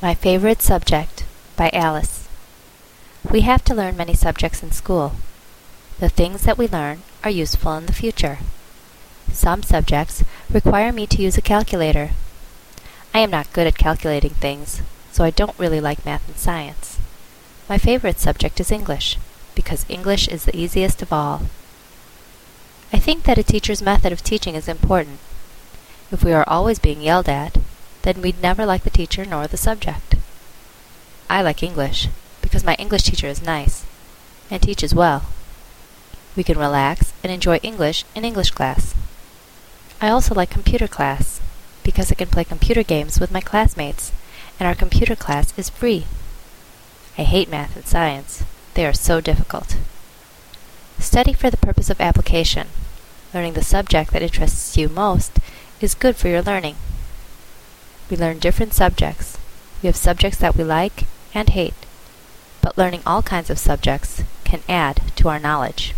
My Favorite Subject by Alice. We have to learn many subjects in school. The things that we learn are useful in the future. Some subjects require me to use a calculator. I am not good at calculating things, so I don't really like math and science. My favorite subject is English, because English is the easiest of all. I think that a teacher's method of teaching is important. If we are always being yelled at, then we'd never like the teacher nor the subject. I like English because my English teacher is nice and teaches well. We can relax and enjoy English in English class. I also like computer class because I can play computer games with my classmates and our computer class is free. I hate math and science. They are so difficult. Study for the purpose of application. Learning the subject that interests you most is good for your learning. We learn different subjects. We have subjects that we like and hate. But learning all kinds of subjects can add to our knowledge.